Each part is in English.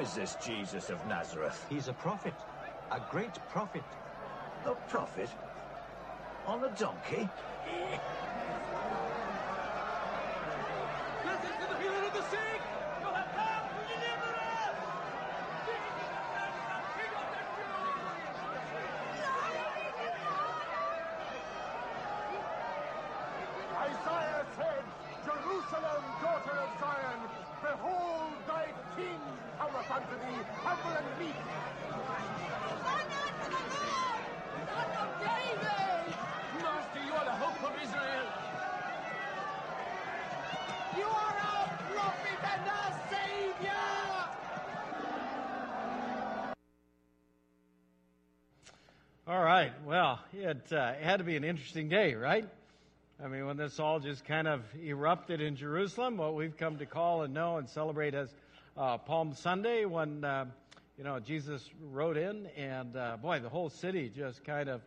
is this Jesus of Nazareth? He's a prophet, a great prophet. A prophet? On a donkey? Blessed is the healer of the sick. You have come to deliver us. This is the man from King of the Isaiah said, Jerusalem, daughter of Zion, behold thy king cometh unto thee, humble and meek. Master, you are the hope of Israel. You are our prophet and our savior! All right. Well, it uh, had to be an interesting day, right? I mean, when this all just kind of erupted in Jerusalem, what we've come to call and know and celebrate as uh, Palm Sunday, when uh, you know Jesus rode in, and uh, boy, the whole city just kind of,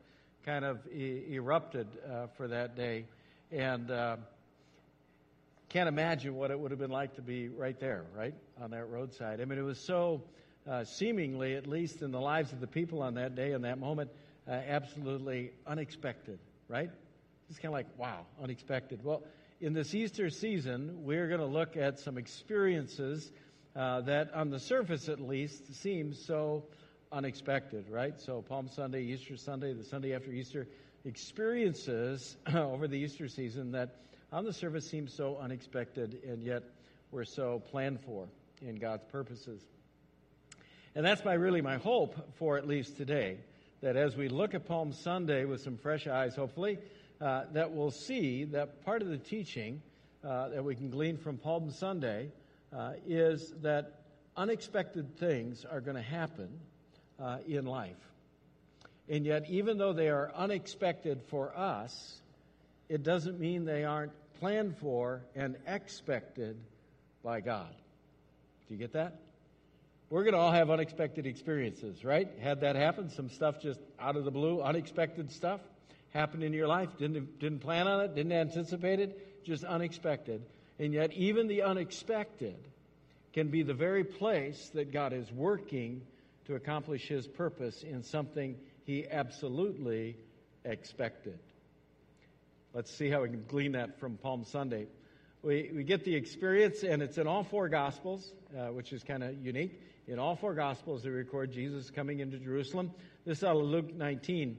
kind of e- erupted uh, for that day, and uh, can't imagine what it would have been like to be right there, right on that roadside. I mean, it was so uh, seemingly, at least in the lives of the people on that day and that moment, uh, absolutely unexpected, right? It's kind of like, wow, unexpected. Well, in this Easter season, we're going to look at some experiences uh, that, on the surface at least, seem so unexpected, right? So, Palm Sunday, Easter Sunday, the Sunday after Easter, experiences over the Easter season that, on the surface, seem so unexpected and yet were so planned for in God's purposes. And that's my really my hope for at least today, that as we look at Palm Sunday with some fresh eyes, hopefully, uh, that we'll see that part of the teaching uh, that we can glean from Palm Sunday uh, is that unexpected things are going to happen uh, in life. And yet, even though they are unexpected for us, it doesn't mean they aren't planned for and expected by God. Do you get that? We're going to all have unexpected experiences, right? Had that happen, some stuff just out of the blue, unexpected stuff happened in your life, didn't, didn't plan on it, didn't anticipate it, just unexpected. And yet, even the unexpected can be the very place that God is working to accomplish His purpose in something He absolutely expected. Let's see how we can glean that from Palm Sunday. We, we get the experience, and it's in all four Gospels, uh, which is kind of unique. In all four Gospels, they record Jesus coming into Jerusalem. This is out of Luke 19.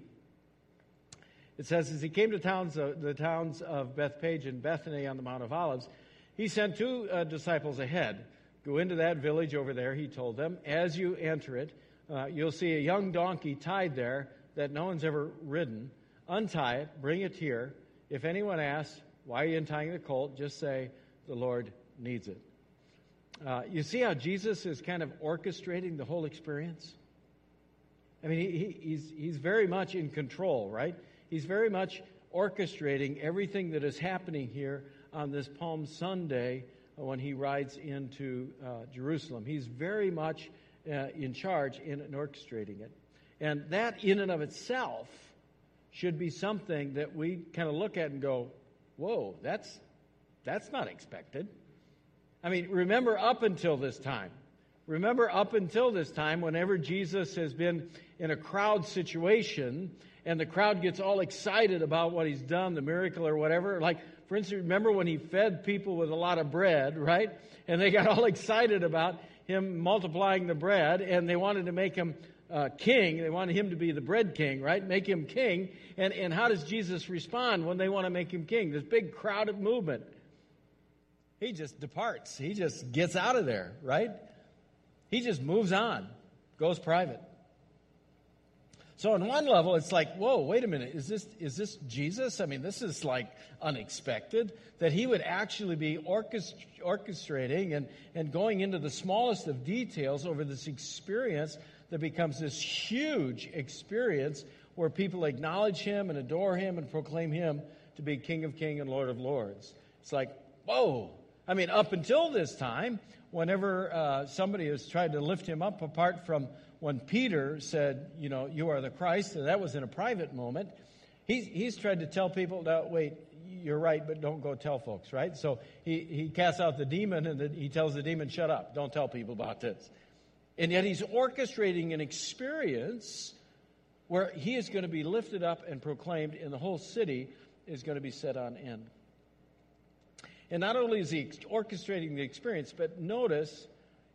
It says, as he came to towns, the towns of Bethphage and Bethany on the Mount of Olives, he sent two uh, disciples ahead. Go into that village over there, he told them. As you enter it, uh, you'll see a young donkey tied there that no one's ever ridden. Untie it, bring it here. If anyone asks, why are you untying the colt? Just say, the Lord needs it. Uh, you see how Jesus is kind of orchestrating the whole experience? I mean, he, he's, he's very much in control, right? He's very much orchestrating everything that is happening here on this Palm Sunday when he rides into uh, Jerusalem. He's very much uh, in charge in orchestrating it. And that, in and of itself, should be something that we kind of look at and go, whoa, that's, that's not expected. I mean, remember up until this time. Remember up until this time, whenever Jesus has been in a crowd situation and the crowd gets all excited about what he's done, the miracle or whatever. Like, for instance, remember when he fed people with a lot of bread, right? And they got all excited about him multiplying the bread and they wanted to make him uh, king. They wanted him to be the bread king, right? Make him king. And, and how does Jesus respond when they want to make him king? This big crowded movement. He just departs. He just gets out of there, right? He just moves on, goes private. So on one level, it's like, whoa, wait a minute, is this is this Jesus? I mean, this is like unexpected that he would actually be orchestrating and, and going into the smallest of details over this experience that becomes this huge experience where people acknowledge him and adore him and proclaim him to be King of Kings and Lord of Lords. It's like, whoa. I mean, up until this time, whenever uh, somebody has tried to lift him up, apart from when Peter said, you know, you are the Christ, and that was in a private moment, he's, he's tried to tell people, no, wait, You're right, but don't go tell folks, right? So he, he casts out the demon and the, he tells the demon, Shut up, don't tell people about this. And yet he's orchestrating an experience where he is going to be lifted up and proclaimed, and the whole city is going to be set on end. And not only is he orchestrating the experience, but notice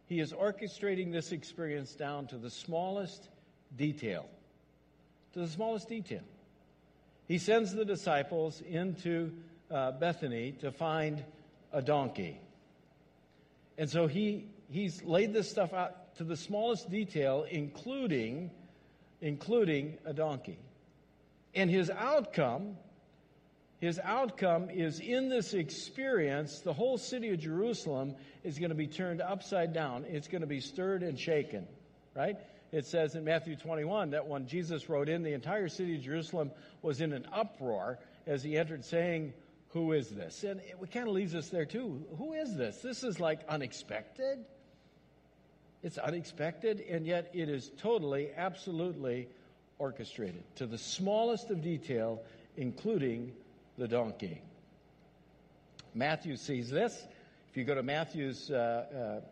he is orchestrating this experience down to the smallest detail. To the smallest detail. He sends the disciples into uh, Bethany to find a donkey. And so he, he's laid this stuff out to the smallest detail, including, including a donkey. And his outcome his outcome is in this experience, the whole city of Jerusalem is going to be turned upside down. It's going to be stirred and shaken, right? It says in Matthew 21 that when Jesus rode in, the entire city of Jerusalem was in an uproar as he entered, saying, Who is this? And it kind of leaves us there too. Who is this? This is like unexpected. It's unexpected, and yet it is totally, absolutely orchestrated to the smallest of detail, including the donkey. Matthew sees this. If you go to Matthew's uh, uh,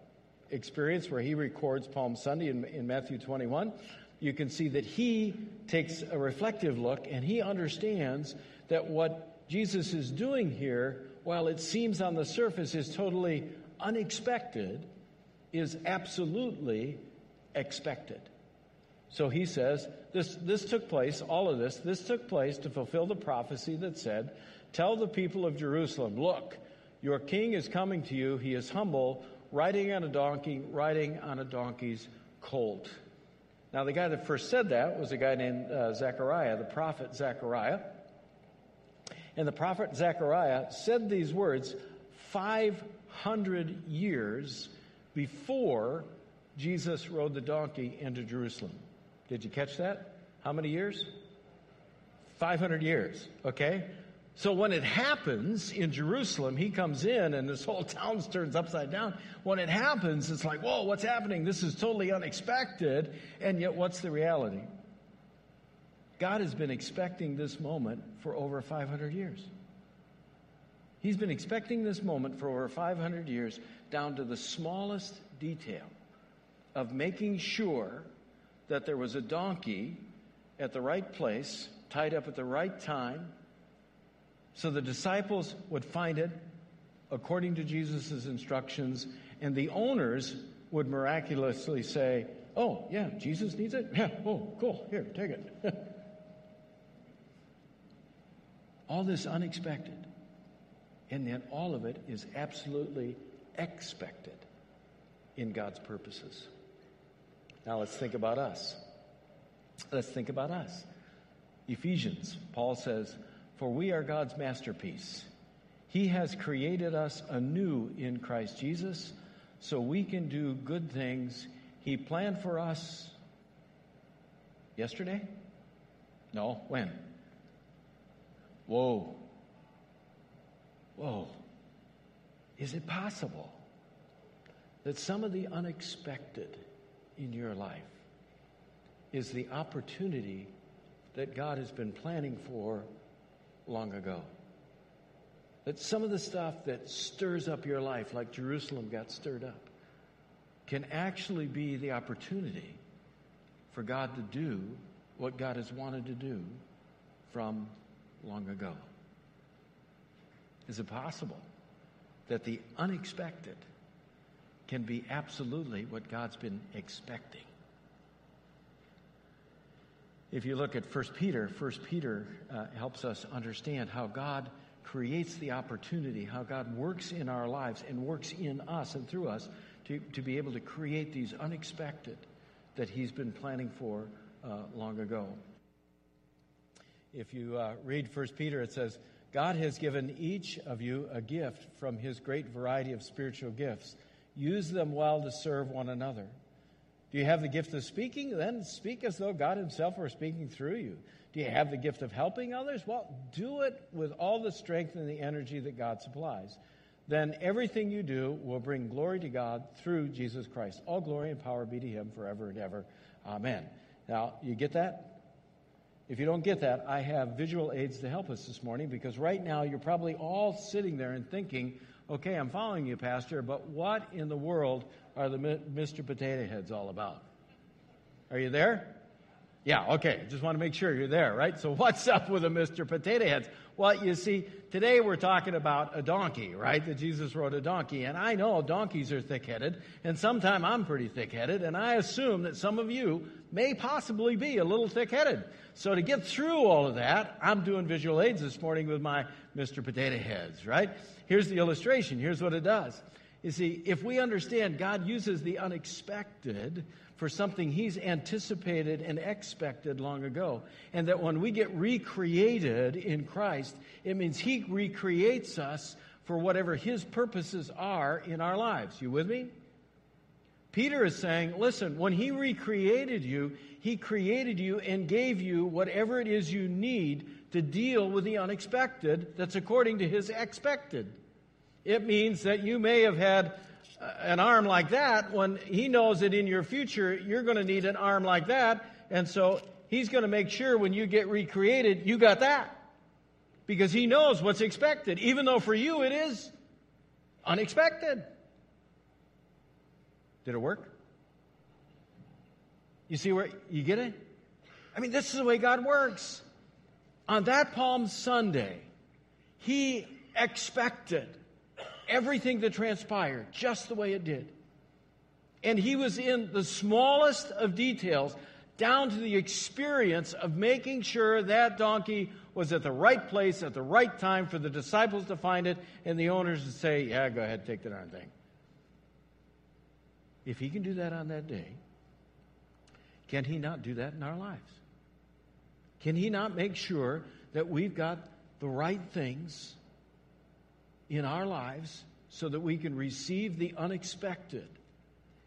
experience where he records Palm Sunday in, in Matthew 21, you can see that he takes a reflective look and he understands that what Jesus is doing here, while it seems on the surface is totally unexpected, is absolutely expected. So he says, this, this took place, all of this, this took place to fulfill the prophecy that said, Tell the people of Jerusalem, look, your king is coming to you. He is humble, riding on a donkey, riding on a donkey's colt. Now, the guy that first said that was a guy named uh, Zechariah, the prophet Zechariah. And the prophet Zechariah said these words 500 years before Jesus rode the donkey into Jerusalem. Did you catch that? How many years? 500 years, okay? So when it happens in Jerusalem, he comes in and this whole town turns upside down. When it happens, it's like, whoa, what's happening? This is totally unexpected. And yet, what's the reality? God has been expecting this moment for over 500 years. He's been expecting this moment for over 500 years, down to the smallest detail of making sure that there was a donkey at the right place, tied up at the right time, so the disciples would find it according to Jesus' instructions, and the owners would miraculously say, Oh, yeah, Jesus needs it? Yeah, oh, cool, here, take it. all this unexpected, and yet all of it is absolutely expected in God's purposes. Now let's think about us. Let's think about us. Ephesians, Paul says, For we are God's masterpiece. He has created us anew in Christ Jesus so we can do good things He planned for us yesterday? No, when? Whoa. Whoa. Is it possible that some of the unexpected in your life is the opportunity that God has been planning for long ago. That some of the stuff that stirs up your life, like Jerusalem got stirred up, can actually be the opportunity for God to do what God has wanted to do from long ago. Is it possible that the unexpected can be absolutely what God's been expecting. If you look at 1 Peter, 1 Peter uh, helps us understand how God creates the opportunity, how God works in our lives and works in us and through us to, to be able to create these unexpected that He's been planning for uh, long ago. If you uh, read 1 Peter, it says, God has given each of you a gift from His great variety of spiritual gifts. Use them well to serve one another. Do you have the gift of speaking? Then speak as though God Himself were speaking through you. Do you have the gift of helping others? Well, do it with all the strength and the energy that God supplies. Then everything you do will bring glory to God through Jesus Christ. All glory and power be to Him forever and ever. Amen. Now, you get that? if you don't get that, I have visual aids to help us this morning because right now you're probably all sitting there and thinking, okay, I'm following you, Pastor, but what in the world are the Mr. Potato Heads all about? Are you there? Yeah, okay. Just want to make sure you're there, right? So, what's up with the Mr. Potato Heads? Well, you see, today we're talking about a donkey, right? That Jesus rode a donkey. And I know donkeys are thick headed, and sometimes I'm pretty thick headed, and I assume that some of you may possibly be a little thick headed. So, to get through all of that, I'm doing visual aids this morning with my Mr. Potato Heads, right? Here's the illustration. Here's what it does. You see, if we understand God uses the unexpected, for something he's anticipated and expected long ago. And that when we get recreated in Christ, it means he recreates us for whatever his purposes are in our lives. You with me? Peter is saying, listen, when he recreated you, he created you and gave you whatever it is you need to deal with the unexpected that's according to his expected. It means that you may have had uh, an arm like that when he knows that in your future you're going to need an arm like that. And so he's going to make sure when you get recreated, you got that. Because he knows what's expected, even though for you it is unexpected. Did it work? You see where you get it? I mean, this is the way God works. On that Palm Sunday, he expected everything that transpired just the way it did. And he was in the smallest of details, down to the experience of making sure that donkey was at the right place at the right time for the disciples to find it and the owners to say, Yeah, go ahead, take the darn thing. If he can do that on that day, can he not do that in our lives? Can he not make sure that we've got the right things in our lives so that we can receive the unexpected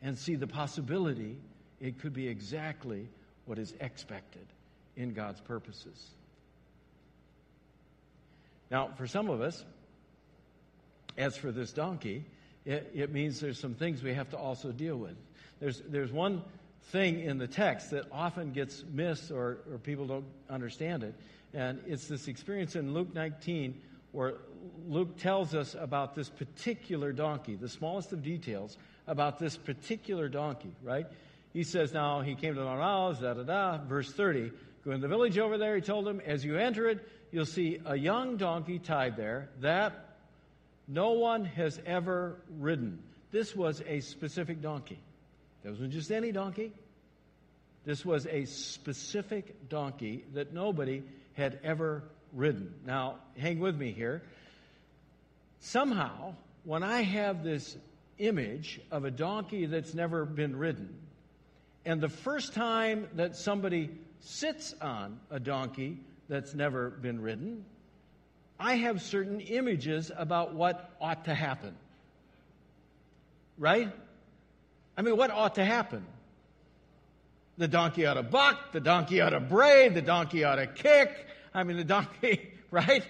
and see the possibility it could be exactly what is expected in God's purposes. Now, for some of us, as for this donkey, it, it, means there's some things we have to also deal with. There's, there's one thing in the text that often gets missed or, or people don't understand it, and it's this experience in Luke 19 where Luke tells us about this particular donkey, the smallest of details about this particular donkey, right? He says, Now he came to Mount Olives, da da da. Verse 30, go in the village over there, he told him, as you enter it, you'll see a young donkey tied there that no one has ever ridden. This was a specific donkey. This wasn't just any donkey. This was a specific donkey that nobody had ever ridden. Now, hang with me here. Somehow, when I have this image of a donkey that's never been ridden, and the first time that somebody sits on a donkey that's never been ridden, I have certain images about what ought to happen. Right? I mean, what ought to happen? The donkey ought to buck, the donkey ought to bray, the donkey ought to kick, I mean, the donkey, right?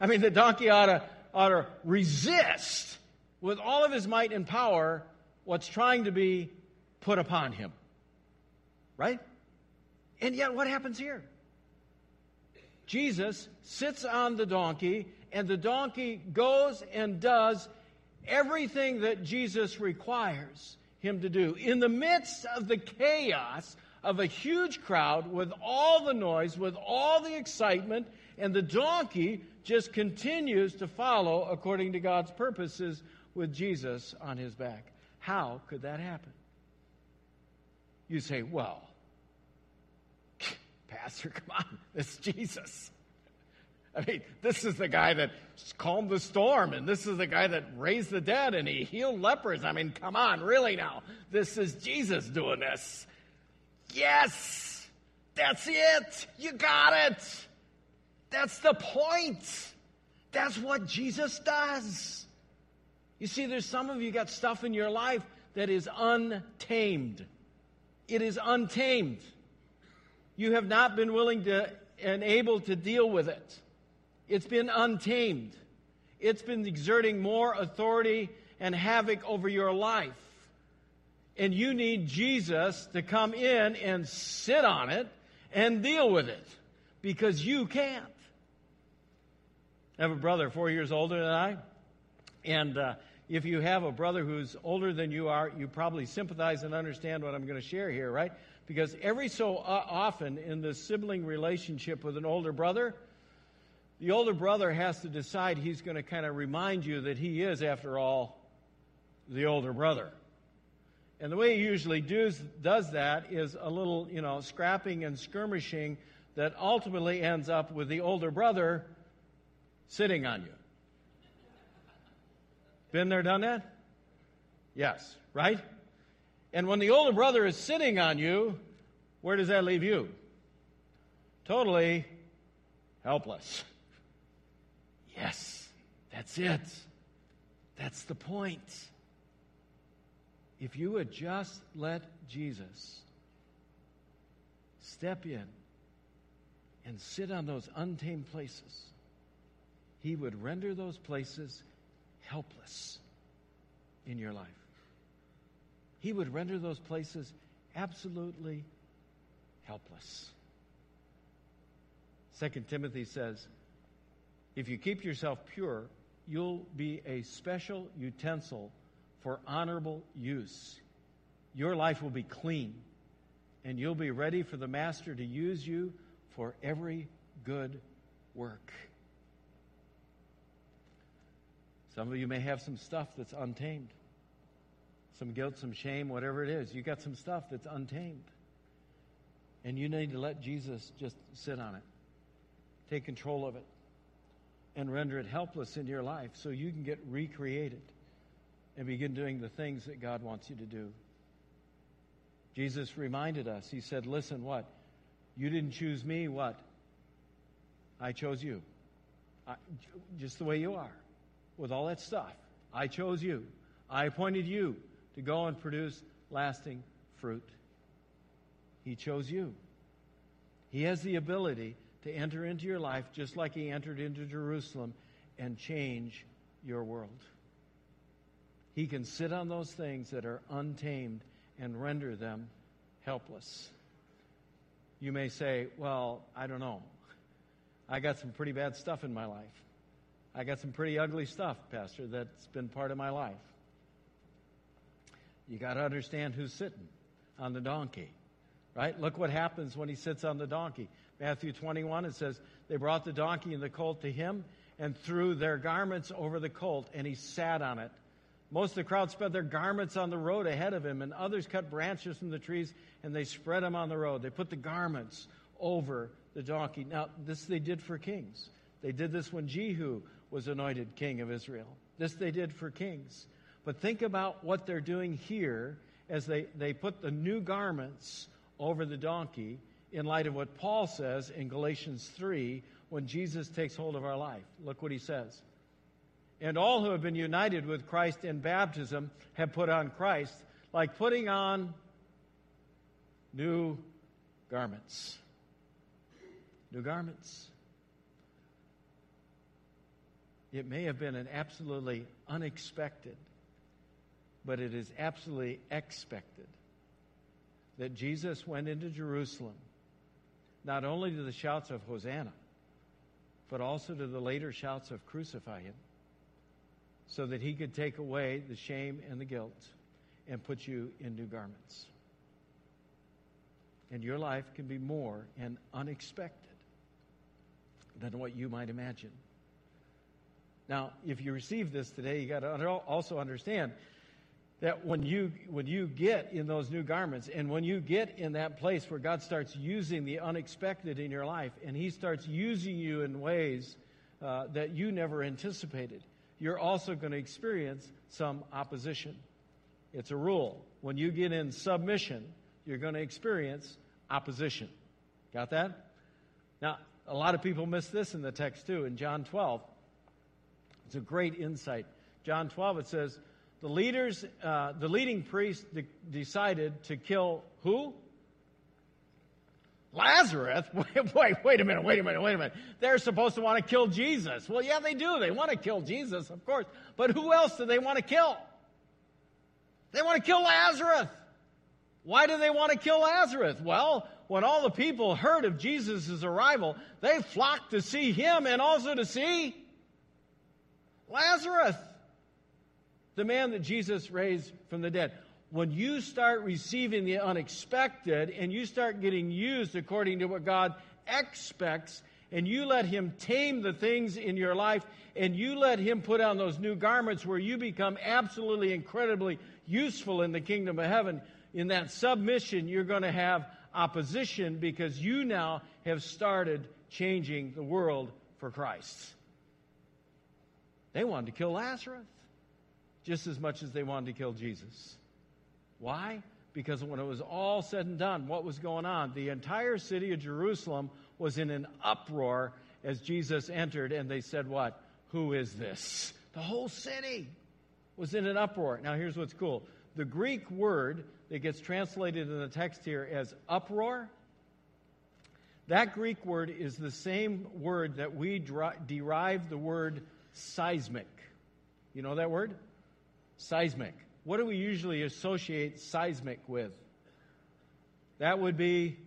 I mean, the donkey ought to, ought to resist with all of his might and power what's trying to be put upon him. Right? And yet, what happens here? Jesus sits on the donkey, and the donkey goes and does everything that Jesus requires him to do. In the midst of the chaos of a huge crowd with all the noise, with all the excitement, and the donkey just continues to follow according to God's purposes with Jesus on his back. How could that happen? You say, well, Pastor, come on, it's Jesus. I mean, this is the guy that calmed the storm, and this is the guy that raised the dead, and he healed lepers. I mean, come on, really now. This is Jesus doing this. Yes, that's it. You got it. That's the point. That's what Jesus does. You see, there's some of you got stuff in your life that is untamed. It is untamed. You have not been willing to and able to deal with it. It's been untamed. It's been exerting more authority and havoc over your life and you need Jesus to come in and sit on it and deal with it because you can't. I have a brother four years older than I, and uh, if you have a brother who's older than you are, you probably sympathize and understand what I'm going to share here, right? Because every so uh, often in the sibling relationship with an older brother, the older brother has to decide he's going to kind of remind you that he is, after all, the older brother. And the way he usually does, does that is a little, you know, scrapping and skirmishing that ultimately ends up with the older brother sitting on you. Been there, done that? Yes, right? And when the older brother is sitting on you, where does that leave you? Totally helpless. Yes, that's it. That's the point. If you would just let Jesus step in and sit on those untamed places, he would render those places helpless in your life. He would render those places absolutely helpless. Second Timothy says, if you keep yourself pure, you'll be a special utensil for honorable use. Your life will be clean, and you'll be ready for the Master to use you for every good work. Some of you may have some stuff that's untamed. Some guilt, some shame, whatever it is. You got some stuff that's untamed. And you need to let Jesus just sit on it. Take control of it and render it helpless in your life so you can get recreated and begin doing the things that God wants you to do. Jesus reminded us, He said, Listen, what? You didn't choose me, what? I chose you. I, just the way you are, with all that stuff. I chose you. I appointed you to go and produce lasting fruit. He chose you. He has the ability to enter into your life just like He entered into Jerusalem and change your world. He can sit on those things that are untamed and render them helpless. You may say, Well, I don't know. I got some pretty bad stuff in my life. I got some pretty ugly stuff, Pastor, that's been part of my life. You got to understand who's sitting on the donkey, right? Look what happens when he sits on the donkey. Matthew 21, it says, They brought the donkey and the colt to him and threw their garments over the colt, and he sat on it. Most of the crowd spread their garments on the road ahead of him, and others cut branches from the trees and they spread them on the road. They put the garments over the donkey. Now, this they did for kings. They did this when Jehu was anointed king of Israel. This they did for kings. But think about what they're doing here as they, they put the new garments over the donkey in light of what Paul says in Galatians 3 when Jesus takes hold of our life. Look what he says. And all who have been united with Christ in baptism have put on Christ, like putting on new garments. New garments. It may have been an absolutely unexpected, but it is absolutely expected that Jesus went into Jerusalem not only to the shouts of Hosanna, but also to the later shouts of crucify him, so that he could take away the shame and the guilt and put you in new garments. And your life can be more and unexpected than what you might imagine. Now, if you receive this today, you got to also understand that when you when you get in those new garments and when you get in that place where God starts using the unexpected in your life and He starts using you in ways uh, that you never anticipated, you're also going to experience some opposition. It's a rule. When you get in submission, you're going to experience opposition. Got that? Now, a lot of people miss this in the text too. In John 12, it's a great insight. John 12, it says, the leaders, uh, the leading priest de- decided to kill who? Lazarus? Wait, wait, wait a minute, wait a minute, wait a minute. They're supposed to want to kill Jesus. Well, yeah, they do. They want to kill Jesus, of course. But who else do they want to kill? They want to kill Lazarus. Why do they want to kill Lazarus? Well, when all the people heard of Jesus' arrival, they flocked to see him and also to see Lazarus, the man that Jesus raised from the dead. When you start receiving the unexpected and you start getting used according to what God expects, and you let Him tame the things in your life, and you let Him put on those new garments where you become absolutely incredibly useful in the kingdom of heaven, in that submission, you're going to have opposition because you now have started changing the world for Christ. They wanted to kill Lazarus just as much as they wanted to kill Jesus. Why? Because when it was all said and done, what was going on? The entire city of Jerusalem was in an uproar as Jesus entered, and they said, What? Who is this? The whole city was in an uproar. Now, here's what's cool the Greek word that gets translated in the text here as uproar, that Greek word is the same word that we derive the word seismic. You know that word? Seismic. What do we usually associate seismic with? That would be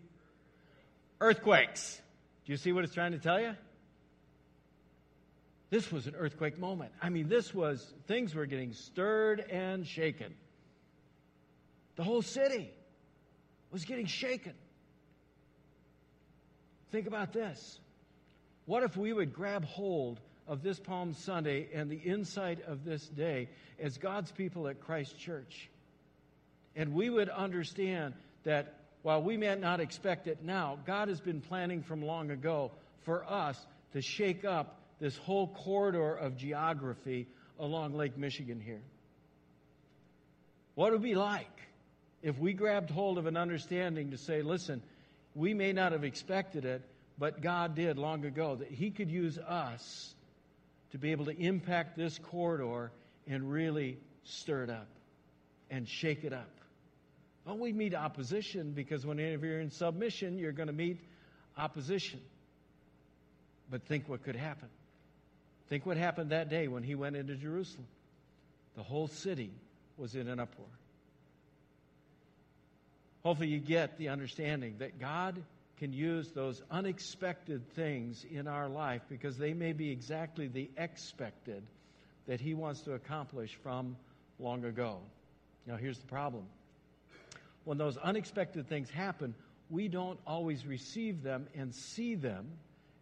earthquakes. Do you see what it's trying to tell you? This was an earthquake moment. I mean, this was, things were getting stirred and shaken. The whole city was getting shaken. Think about this. What if we would grab hold of this Palm Sunday and the insight of this day as God's people at Christ Church? And we would understand that while we may not expect it now, God has been planning from long ago for us to shake up this whole corridor of geography along Lake Michigan here. What would it be like if we grabbed hold of an understanding to say, listen, we may not have expected it, but God did long ago, that He could use us to be able to impact this corridor and really stir it up and shake it up. Well, we meet opposition because whenever you're in submission, you're going to meet opposition. But think what could happen. Think what happened that day when he went into Jerusalem. The whole city was in an uproar. Hopefully, you get the understanding that God can use those unexpected things in our life because they may be exactly the expected that He wants to accomplish from long ago. Now, here's the problem when those unexpected things happen, we don't always receive them and see them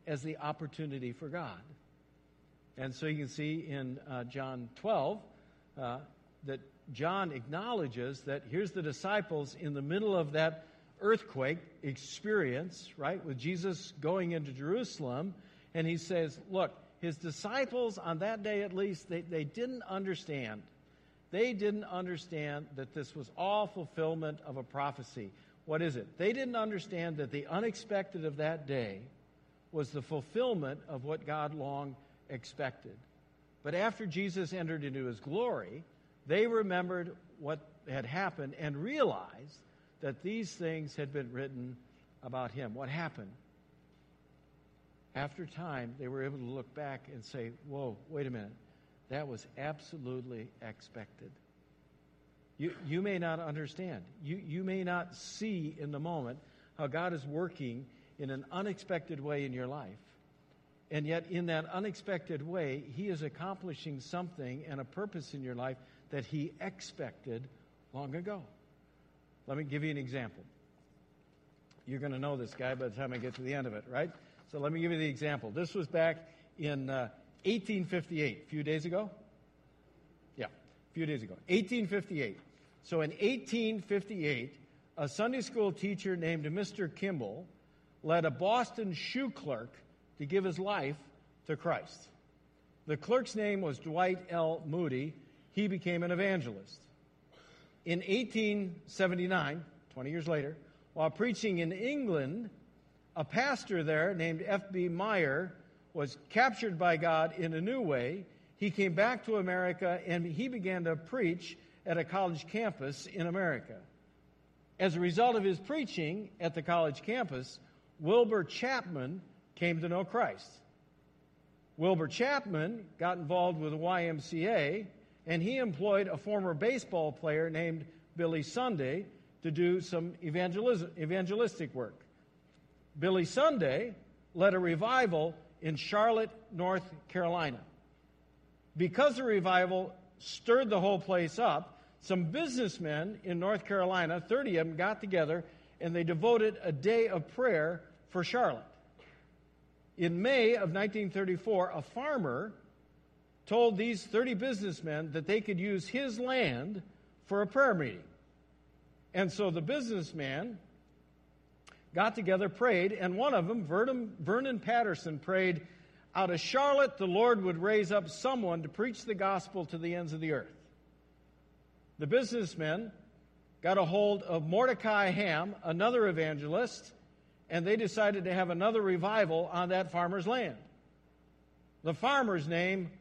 as the opportunity for God. And so you can see in uh, John 12 uh, that John acknowledges that here's the disciples in the middle of that earthquake experience, right, with Jesus going into Jerusalem. And he says, Look, his disciples on that day at least, they, they didn't understand they didn't understand that this was all fulfillment of a prophecy. What is it? They didn't understand that the unexpected of that day was the fulfillment of what God long expected. But after Jesus entered into his glory, they remembered what had happened and realized that these things had been written about him. What happened? After time, they were able to look back and say, Whoa, wait a minute. That was absolutely expected. You, you may not understand. You, you may not see in the moment how God is working in an unexpected way in your life. And yet, in that unexpected way, He is accomplishing something and a purpose in your life that He expected long ago. Let me give you an example. You're going to know this guy by the time I get to the end of it, right? So let me give you the example. This was back in uh, 1858, a few days ago. Yeah, a few days ago. 1858. So in 1858, a Sunday school teacher named Mr. Kimball led a Boston shoe clerk to give his life to Christ. The clerk's name was Dwight L. Moody. He became an evangelist. In 1879, 20 years later, while preaching in England, a pastor there named F.B. Meyer was captured by God in a new way. He came back to America and he began to preach at a college campus in America. As a result of his preaching at the college campus, Wilbur Chapman came to know Christ. Wilbur Chapman got involved with the YMCA and he employed a former baseball player named Billy Sunday to do some evangelistic work. Billy Sunday led a revival in Charlotte, North Carolina. Because the revival stirred the whole place up, some businessmen in North Carolina, 30 of them, got together and they devoted a day of prayer for Charlotte. In May of 1934, a farmer told these 30 businessmen that they could use his land for a prayer meeting. And so the businessman got together, prayed, and one of them, Vernon, Vernon Patterson, prayed, Out of Charlotte, the Lord would raise up someone to preach the gospel to the ends of the earth. The businessmen got a hold of Mordecai Ham, another evangelist, and they decided to have another revival on that farmer's land. The farmer's name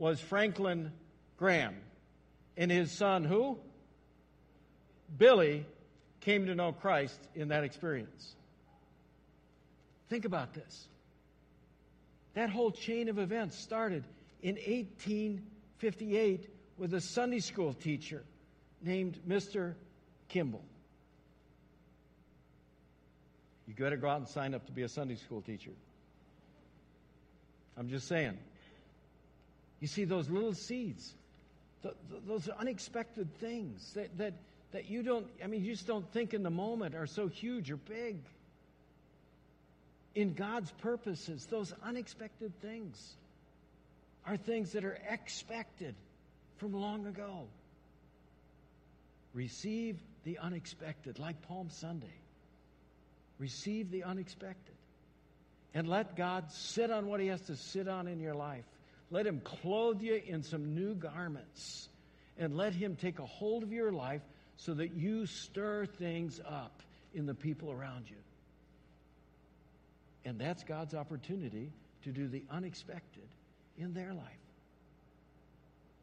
was Franklin Graham, and his son, who? Billy, came to know Christ in that experience. Think about this. That whole chain of events started in 1858 with a Sunday school teacher named Mr. Kimball. You got to go out and sign up to be a Sunday school teacher. I'm just saying. You see, those little seeds, th- th- those unexpected things that, that, that you don't, I mean, you just don't think in the moment are so huge or big. In God's purposes, those unexpected things are things that are expected from long ago. Receive the unexpected, like Palm Sunday. Receive the unexpected. And let God sit on what He has to sit on in your life. Let Him clothe you in some new garments. And let Him take a hold of your life so that you stir things up in the people around you. And that's God's opportunity to do the unexpected in their life.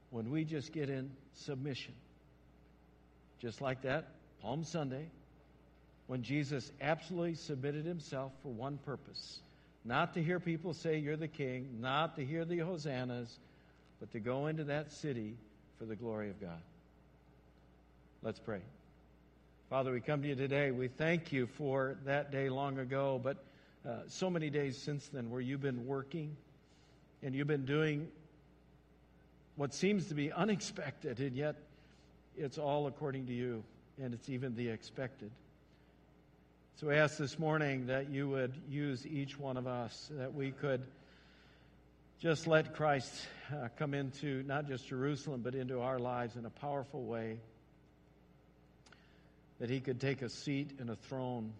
When we just get in submission. Just like that, Palm Sunday, when Jesus absolutely submitted himself for one purpose not to hear people say you're the king, not to hear the hosannas, but to go into that city for the glory of God. Let's pray. Father, we come to you today. We thank you for that day long ago, but uh, so many days since then where you've been working and you've been doing what seems to be unexpected, and yet it's all according to you, and it's even the expected. So we ask this morning that you would use each one of us, that we could just let Christ uh, come into not just Jerusalem, but into our lives in a powerful way. That he could take a seat in a throne.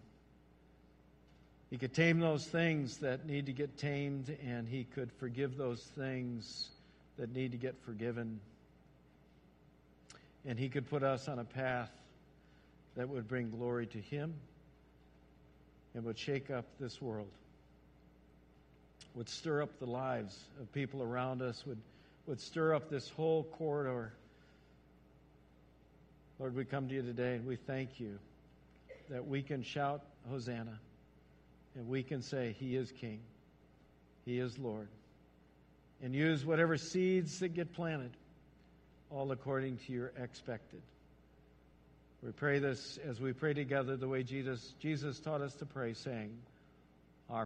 He could tame those things that need to get tamed, and he could forgive those things that need to get forgiven. And he could put us on a path that would bring glory to him and would shake up this world, would stir up the lives of people around us, would, would stir up this whole corridor. Lord, we come to you today and we thank you that we can shout Hosanna and we can say, He is King, He is Lord, and use whatever seeds that get planted, all according to your expected. We pray this as we pray together the way Jesus, Jesus taught us to pray, saying,